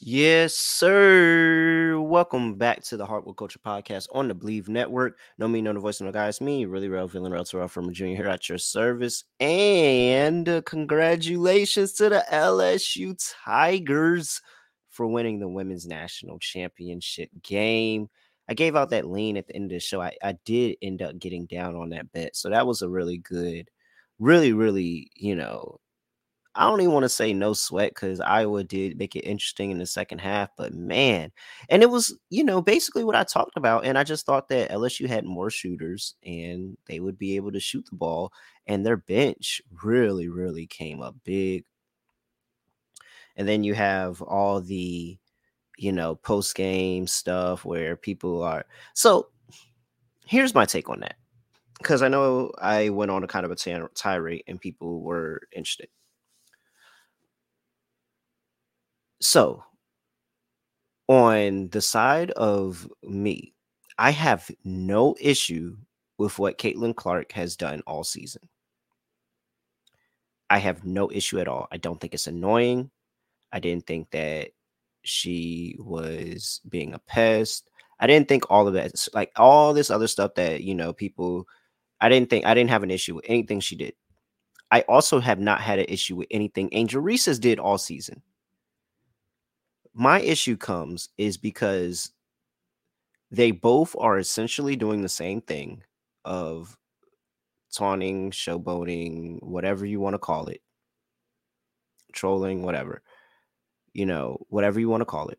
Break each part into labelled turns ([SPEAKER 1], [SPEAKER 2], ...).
[SPEAKER 1] Yes, sir. Welcome back to the Hardwood Culture Podcast on the Believe Network. No me, no the voice, no guys. Me, really real, feeling real to from junior here at your service. And congratulations to the LSU Tigers for winning the women's national championship game. I gave out that lean at the end of the show. I, I did end up getting down on that bet. So that was a really good, really, really, you know, I don't even want to say no sweat because Iowa did make it interesting in the second half, but man, and it was, you know, basically what I talked about. And I just thought that LSU had more shooters and they would be able to shoot the ball, and their bench really, really came up big. And then you have all the, you know, post game stuff where people are. So here's my take on that because I know I went on a kind of a tirade and people were interested. So, on the side of me, I have no issue with what Caitlin Clark has done all season. I have no issue at all. I don't think it's annoying. I didn't think that she was being a pest. I didn't think all of that, like all this other stuff that, you know, people, I didn't think, I didn't have an issue with anything she did. I also have not had an issue with anything Angel Reese's did all season my issue comes is because they both are essentially doing the same thing of taunting, showboating, whatever you want to call it, trolling, whatever, you know, whatever you want to call it.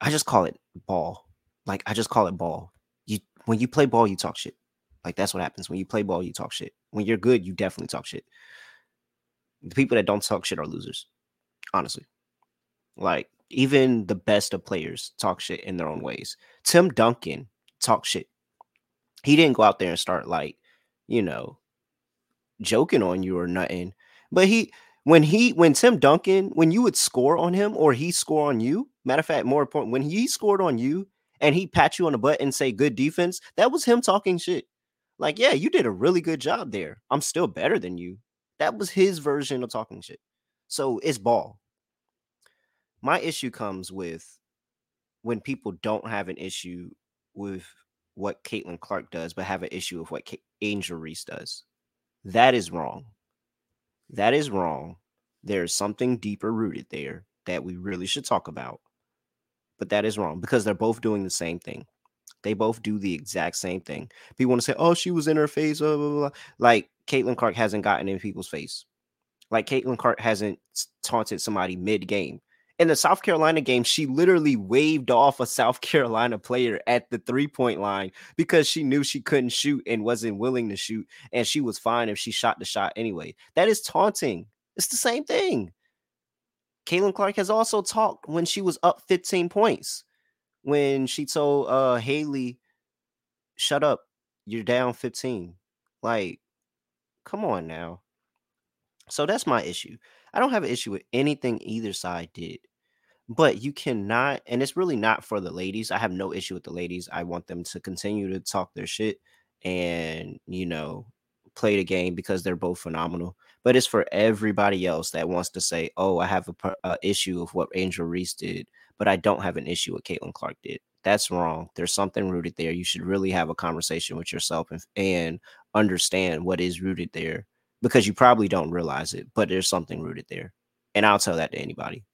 [SPEAKER 1] I just call it ball. Like I just call it ball. You when you play ball, you talk shit. Like that's what happens when you play ball. You talk shit. When you're good, you definitely talk shit. The people that don't talk shit are losers, honestly. Like even the best of players talk shit in their own ways. Tim Duncan talk shit. He didn't go out there and start like, you know, joking on you or nothing. But he when he when Tim Duncan, when you would score on him or he score on you, matter of fact, more important, when he scored on you and he pat you on the butt and say good defense, that was him talking shit. Like, yeah, you did a really good job there. I'm still better than you. That was his version of talking shit. So it's ball. My issue comes with when people don't have an issue with what Caitlin Clark does, but have an issue with what Angel Reese does. That is wrong. That is wrong. There's something deeper rooted there that we really should talk about. But that is wrong because they're both doing the same thing. They both do the exact same thing. People want to say, oh, she was in her face. Blah, blah, blah. Like Caitlin Clark hasn't gotten in people's face. Like Caitlin Clark hasn't taunted somebody mid game in the South Carolina game, she literally waved off a South Carolina player at the three point line because she knew she couldn't shoot and wasn't willing to shoot. And she was fine if she shot the shot anyway. That is taunting. It's the same thing. Caitlin Clark has also talked when she was up 15 points when she told uh Hailey, shut up, you're down 15. Like, come on now. So that's my issue. I don't have an issue with anything either side did. But you cannot, and it's really not for the ladies. I have no issue with the ladies. I want them to continue to talk their shit and, you know, play the game because they're both phenomenal. But it's for everybody else that wants to say, oh, I have a, a issue with what Angel Reese did, but I don't have an issue with Caitlin Clark did. That's wrong. There's something rooted there. You should really have a conversation with yourself and, and understand what is rooted there because you probably don't realize it, but there's something rooted there. And I'll tell that to anybody.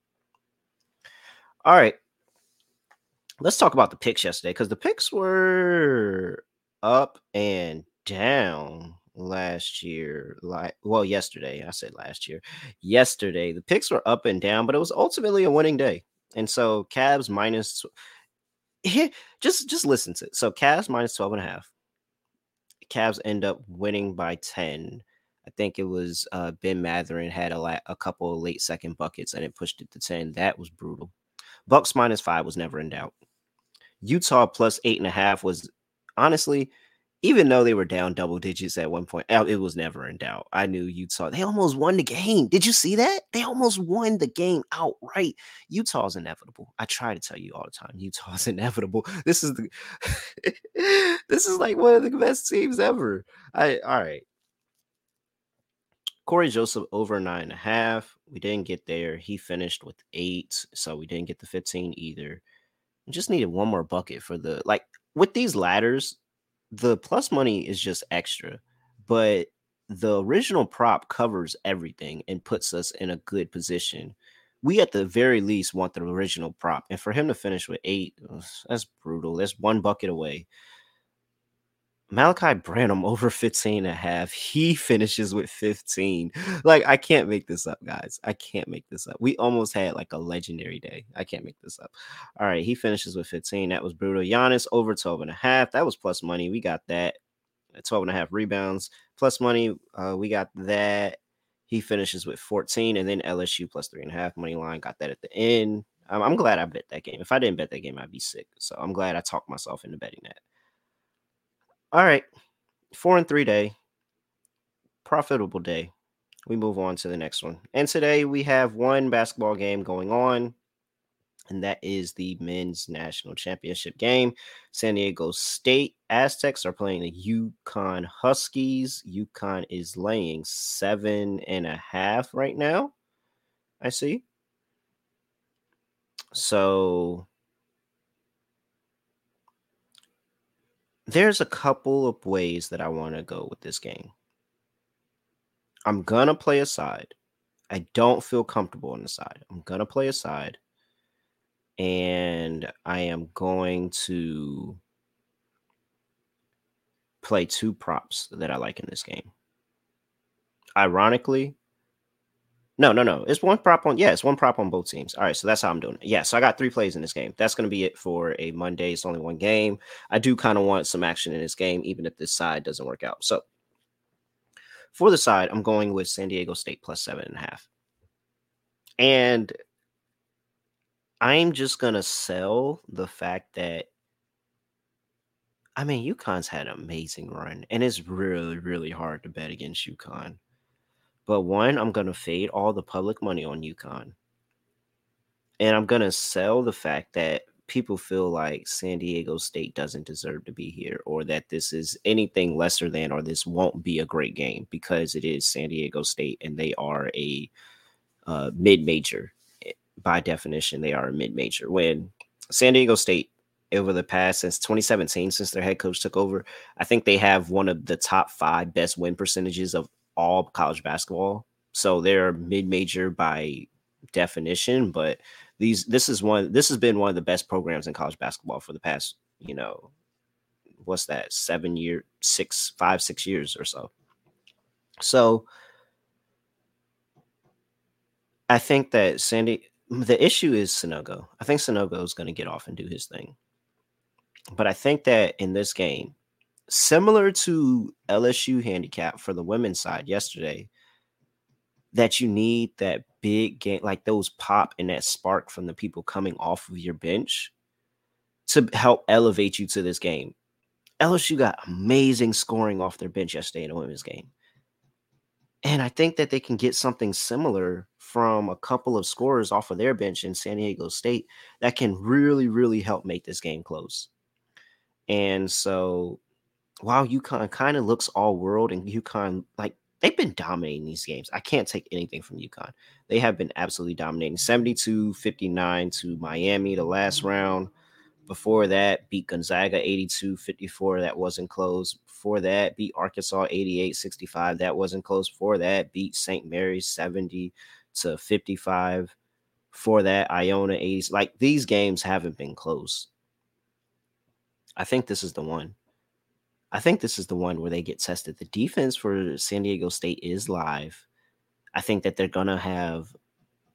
[SPEAKER 1] All right. Let's talk about the picks yesterday because the picks were up and down last year. Like, well, yesterday. I said last year. Yesterday, the picks were up and down, but it was ultimately a winning day. And so Cavs minus just just listen to it. So Cavs minus 12 and a half. Cavs end up winning by 10. I think it was uh, Ben Mathurin had a, la- a couple of late second buckets and it pushed it to 10. That was brutal. Bucks minus five was never in doubt. Utah plus eight and a half was honestly, even though they were down double digits at one point, it was never in doubt. I knew Utah. They almost won the game. Did you see that? They almost won the game outright. Utah's inevitable. I try to tell you all the time. Utah's inevitable. This is the this is like one of the best teams ever. I all right. Cory Joseph over nine and a half. We didn't get there. He finished with eight, so we didn't get the 15 either. We just needed one more bucket for the like with these ladders, the plus money is just extra, but the original prop covers everything and puts us in a good position. We at the very least want the original prop, and for him to finish with eight, that's brutal. That's one bucket away. Malaki Branham over 15 and a half. He finishes with 15. Like, I can't make this up, guys. I can't make this up. We almost had like a legendary day. I can't make this up. All right, he finishes with 15. That was brutal. Giannis over 12 and a half. That was plus money. We got that. 12 and a half rebounds plus money. Uh, we got that. He finishes with 14, and then LSU plus three and a half money line. Got that at the end. I'm glad I bet that game. If I didn't bet that game, I'd be sick. So I'm glad I talked myself into betting that. All right. Four and three day. Profitable day. We move on to the next one. And today we have one basketball game going on, and that is the men's national championship game. San Diego State Aztecs are playing the UConn Huskies. UConn is laying seven and a half right now. I see. So there's a couple of ways that I want to go with this game. I'm gonna play a side. I don't feel comfortable on the side. I'm gonna play a side, and I am going to play two props that I like in this game. Ironically, no, no, no. It's one prop on. Yeah, it's one prop on both teams. All right, so that's how I'm doing it. Yeah, so I got three plays in this game. That's going to be it for a Monday. It's only one game. I do kind of want some action in this game, even if this side doesn't work out. So for the side, I'm going with San Diego State plus seven and a half. And I'm just going to sell the fact that I mean, UConn's had an amazing run, and it's really, really hard to bet against UConn. But one, I'm going to fade all the public money on UConn. And I'm going to sell the fact that people feel like San Diego State doesn't deserve to be here or that this is anything lesser than or this won't be a great game because it is San Diego State and they are a uh, mid major. Eh, by definition, they are a mid major. When San Diego State over the past since 2017, since their head coach took over, I think they have one of the top five best win percentages of all college basketball. So they're mid-major by definition, but these this is one this has been one of the best programs in college basketball for the past, you know, what's that, seven year, six, five, six years or so. So I think that Sandy the issue is Sanogo. I think Sanogo is going to get off and do his thing. But I think that in this game, similar to LSU handicap for the women's side yesterday, that you need that big game, like those pop and that spark from the people coming off of your bench to help elevate you to this game. LSU got amazing scoring off their bench yesterday in a women's game. And I think that they can get something similar from a couple of scorers off of their bench in San Diego State that can really, really help make this game close. And so while UConn kind of looks all world and UConn like they've been dominating these games. I can't take anything from UConn. They have been absolutely dominating 72 59 to Miami the last mm-hmm. round. Before that, beat Gonzaga 82 54. That wasn't close. Before that, beat Arkansas 88 65. That wasn't close. Before that, beat St. Mary's 70 to 55. For that, Iona 80s. Like these games haven't been close. I think this is the one. I think this is the one where they get tested. The defense for San Diego State is live. I think that they're going to have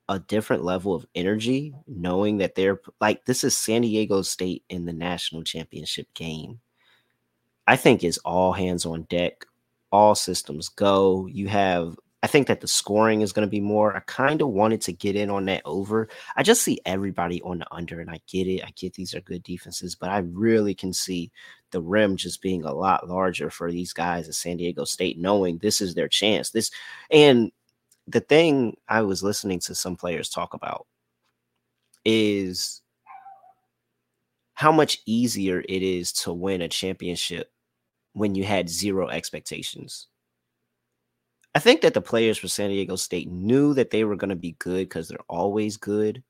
[SPEAKER 1] a different level of energy knowing that they're like this is San Diego State in the national championship game. I think it's all hands on deck, all systems go. You have I think that the scoring is going to be more. I kind of wanted to get in on that over. I just see everybody on the under, and I get it. I get these are good defenses, but I really can see the rim just being a lot larger for these guys at San Diego State, knowing this is their chance. This and the thing I was listening to some players talk about is how much easier it is to win a championship when you had zero expectations I think that the players for San Diego State knew that they were going to be good because they're always good.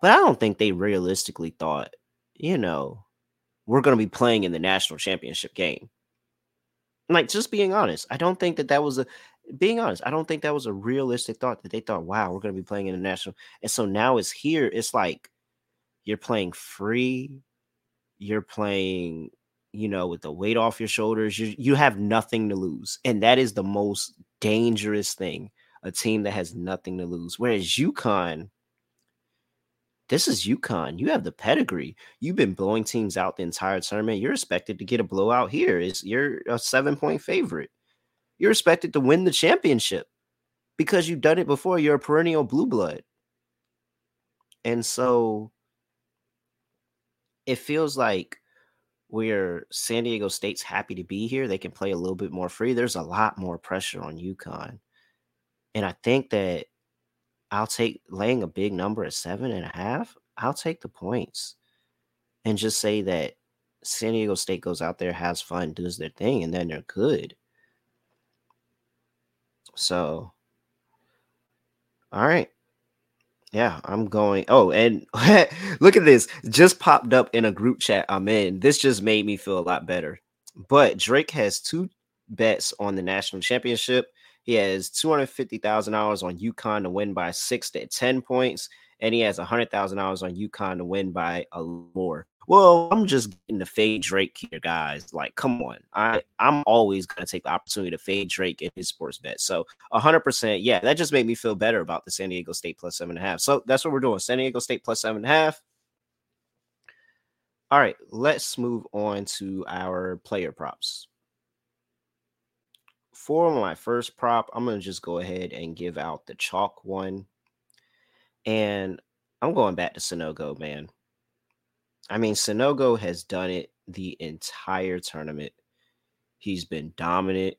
[SPEAKER 1] But I don't think they realistically thought, you know, we're going to be playing in the national championship game. Like, just being honest, I don't think that that was a, being honest, I don't think that was a realistic thought that they thought, wow, we're going to be playing in the national. And so now it's here. It's like you're playing free, you're playing you know, with the weight off your shoulders, you you have nothing to lose. And that is the most dangerous thing. A team that has nothing to lose. Whereas UConn, this is UConn. You have the pedigree. You've been blowing teams out the entire tournament. You're expected to get a blowout here. Is you're a seven point favorite. You're expected to win the championship because you've done it before. You're a perennial blue blood. And so it feels like where San Diego State's happy to be here, they can play a little bit more free. There's a lot more pressure on UConn. And I think that I'll take laying a big number at seven and a half. I'll take the points and just say that San Diego State goes out there, has fun, does their thing, and then they're good. So, all right. Yeah, I'm going. Oh, and look at this. Just popped up in a group chat I'm in. This just made me feel a lot better. But Drake has two bets on the national championship. He has $250,000 on UConn to win by six to 10 points, and he has a $100,000 on UConn to win by a more. Well, I'm just getting to fade Drake here, guys. Like, come on. I, I'm always going to take the opportunity to fade Drake in his sports bet. So 100%, yeah, that just made me feel better about the San Diego State plus seven and a half. So that's what we're doing. San Diego State plus seven and a half. All right, let's move on to our player props. For my first prop, I'm going to just go ahead and give out the chalk one. And I'm going back to Sanogo, man. I mean, Sanogo has done it the entire tournament. He's been dominant,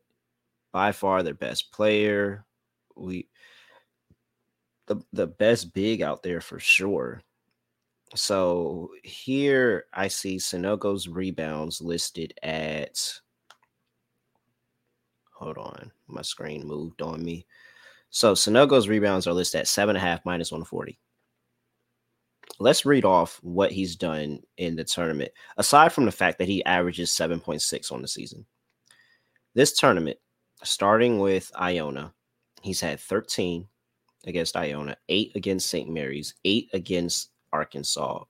[SPEAKER 1] by far their best player. We the the best big out there for sure. So here I see Sanogo's rebounds listed at hold on, my screen moved on me. So Sanogo's rebounds are listed at seven and a half minus 140 let's read off what he's done in the tournament, aside from the fact that he averages 7.6 on the season. This tournament, starting with Iona, he's had 13 against Iona, eight against St. Mary's, eight against Arkansas,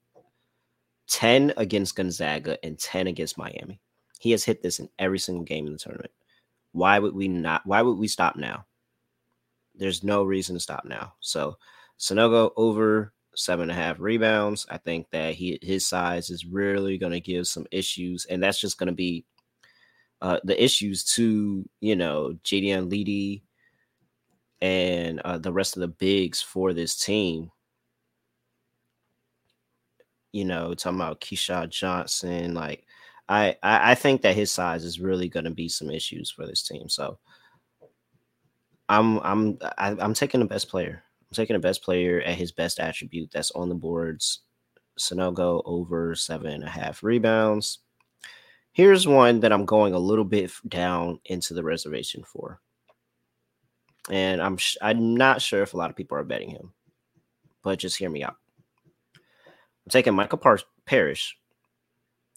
[SPEAKER 1] 10 against Gonzaga, and 10 against Miami. He has hit this in every single game in the tournament. Why would we not? Why would we stop now? There's no reason to stop now. So Sanogo over seven and a half rebounds. I think that he his size is really going to give some issues, and that's just going to be uh, the issues to you know Jaedon LeDee and uh, the rest of the bigs for this team. You know, talking about Keshad Johnson, like I, I I think that his size is really going to be some issues for this team. So I'm I'm I, am i am taking the best player. I'm taking the best player at his best attribute that's on the boards. Sanogo over seven and a half rebounds. Here's one that I'm going a little bit down into the reservation for. And I'm sh- I'm not sure if a lot of people are betting him, but just hear me out. I'm taking Michael Par- Parrish,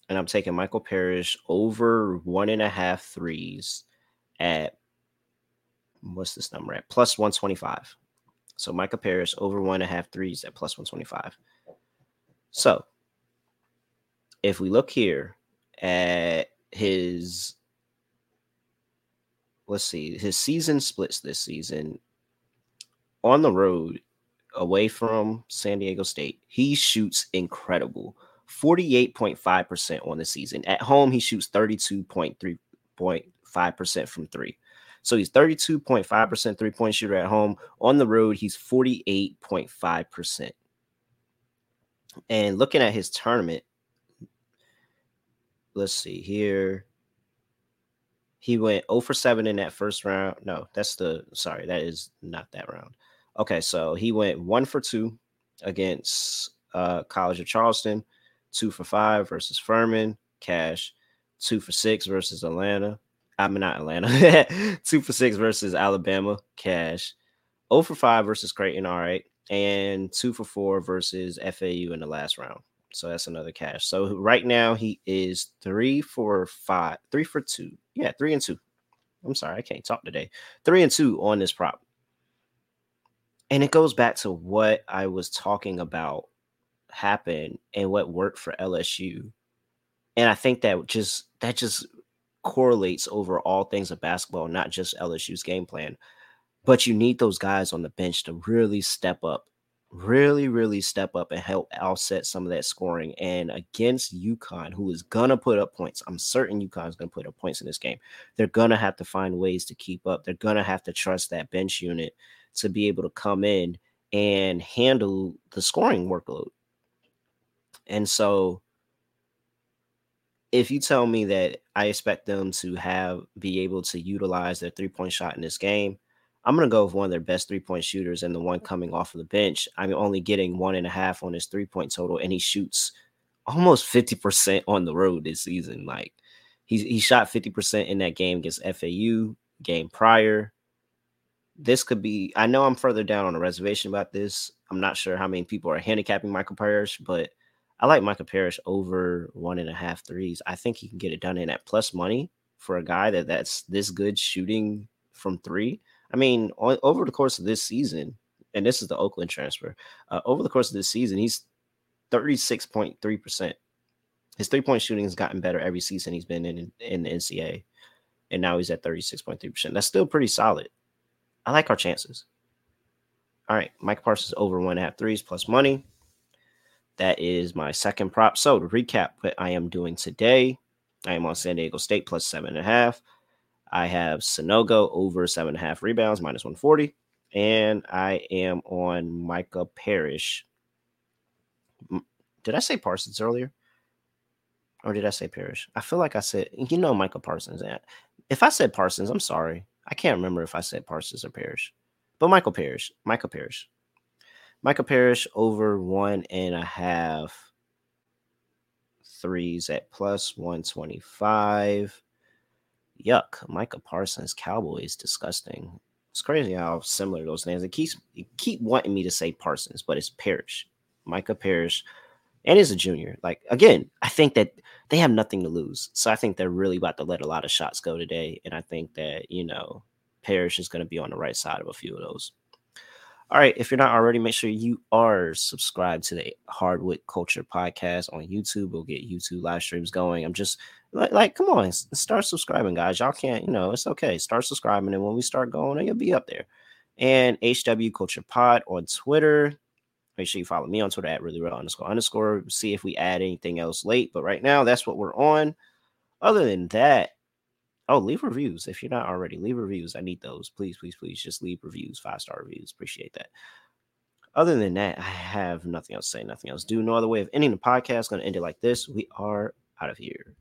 [SPEAKER 1] and I'm taking Michael Parrish over one and a half threes at what's this number at plus 125. So Micah Parrish over one and a half threes at plus 125. So if we look here at his let's see, his season splits this season on the road away from San Diego State, he shoots incredible. 48.5% on the season. At home, he shoots 32.3.5% from three. So he's 32.5% three point shooter at home. On the road, he's 48.5%. And looking at his tournament, let's see here. He went 0 for 7 in that first round. No, that's the sorry, that is not that round. Okay, so he went 1 for 2 against uh, College of Charleston, 2 for 5 versus Furman, Cash, 2 for 6 versus Atlanta, I'm not Atlanta. two for six versus Alabama, cash. 0 for five versus Creighton, all right. And two for four versus FAU in the last round. So that's another cash. So right now he is three for five, three for two. Yeah, three and two. I'm sorry, I can't talk today. Three and two on this prop. And it goes back to what I was talking about happened and what worked for LSU. And I think that just that just correlates over all things of basketball, not just LSU's game plan. But you need those guys on the bench to really step up, really, really step up and help offset some of that scoring. And against UConn, who is gonna put up points, I'm certain UConn is gonna put up points in this game. They're gonna have to find ways to keep up. They're gonna have to trust that bench unit to be able to come in and handle the scoring workload. And so if you tell me that I expect them to have be able to utilize their three point shot in this game, I'm gonna go with one of their best three point shooters and the one coming off of the bench. I'm only getting one and a half on his three point total, and he shoots almost 50% on the road this season. Like he he shot 50% in that game against FAU game prior. This could be, I know I'm further down on the reservation about this. I'm not sure how many people are handicapping Michael Parrish, but I like Michael Parrish over one and a half threes. I think he can get it done in at plus money for a guy that that's this good shooting from three. I mean, on, over the course of this season, and this is the Oakland transfer, uh, over the course of this season, he's 36.3%. His three point shooting has gotten better every season he's been in, in the NCAA. And now he's at 36.3%. That's still pretty solid. I like our chances. All right. Mike Parsons over one and a half threes plus money. That is my second prop. So to recap what I am doing today, I am on San Diego State plus seven and a half. I have Sanogo over seven and a half rebounds, minus 140. And I am on Micah Parrish. Did I say Parsons earlier? Or did I say Parrish? I feel like I said, you know, Michael Parsons. If I said Parsons, I'm sorry. I can't remember if I said Parsons or Parrish. But Michael Parrish. Michael Parrish. Michael Parrish over one and a half threes at plus 125. Yuck. Micah Parsons, Cowboys, disgusting. It's crazy how similar those names. It keeps it keep wanting me to say Parsons, but it's Parrish. Micah Parrish. And he's a junior. Like again, I think that they have nothing to lose. So I think they're really about to let a lot of shots go today. And I think that, you know, Parrish is going to be on the right side of a few of those. All right. If you're not already, make sure you are subscribed to the Hardwood Culture podcast on YouTube. We'll get YouTube live streams going. I'm just like, like, come on, start subscribing, guys. Y'all can't, you know, it's okay. Start subscribing. And when we start going, you'll be up there. And HW Culture Pod on Twitter. Make sure you follow me on Twitter at really real underscore underscore. See if we add anything else late. But right now, that's what we're on. Other than that, Oh, leave reviews if you're not already. Leave reviews. I need those. Please, please, please. Just leave reviews, five star reviews. Appreciate that. Other than that, I have nothing else to say, nothing else do. No other way of ending the podcast. Going to end it like this. We are out of here.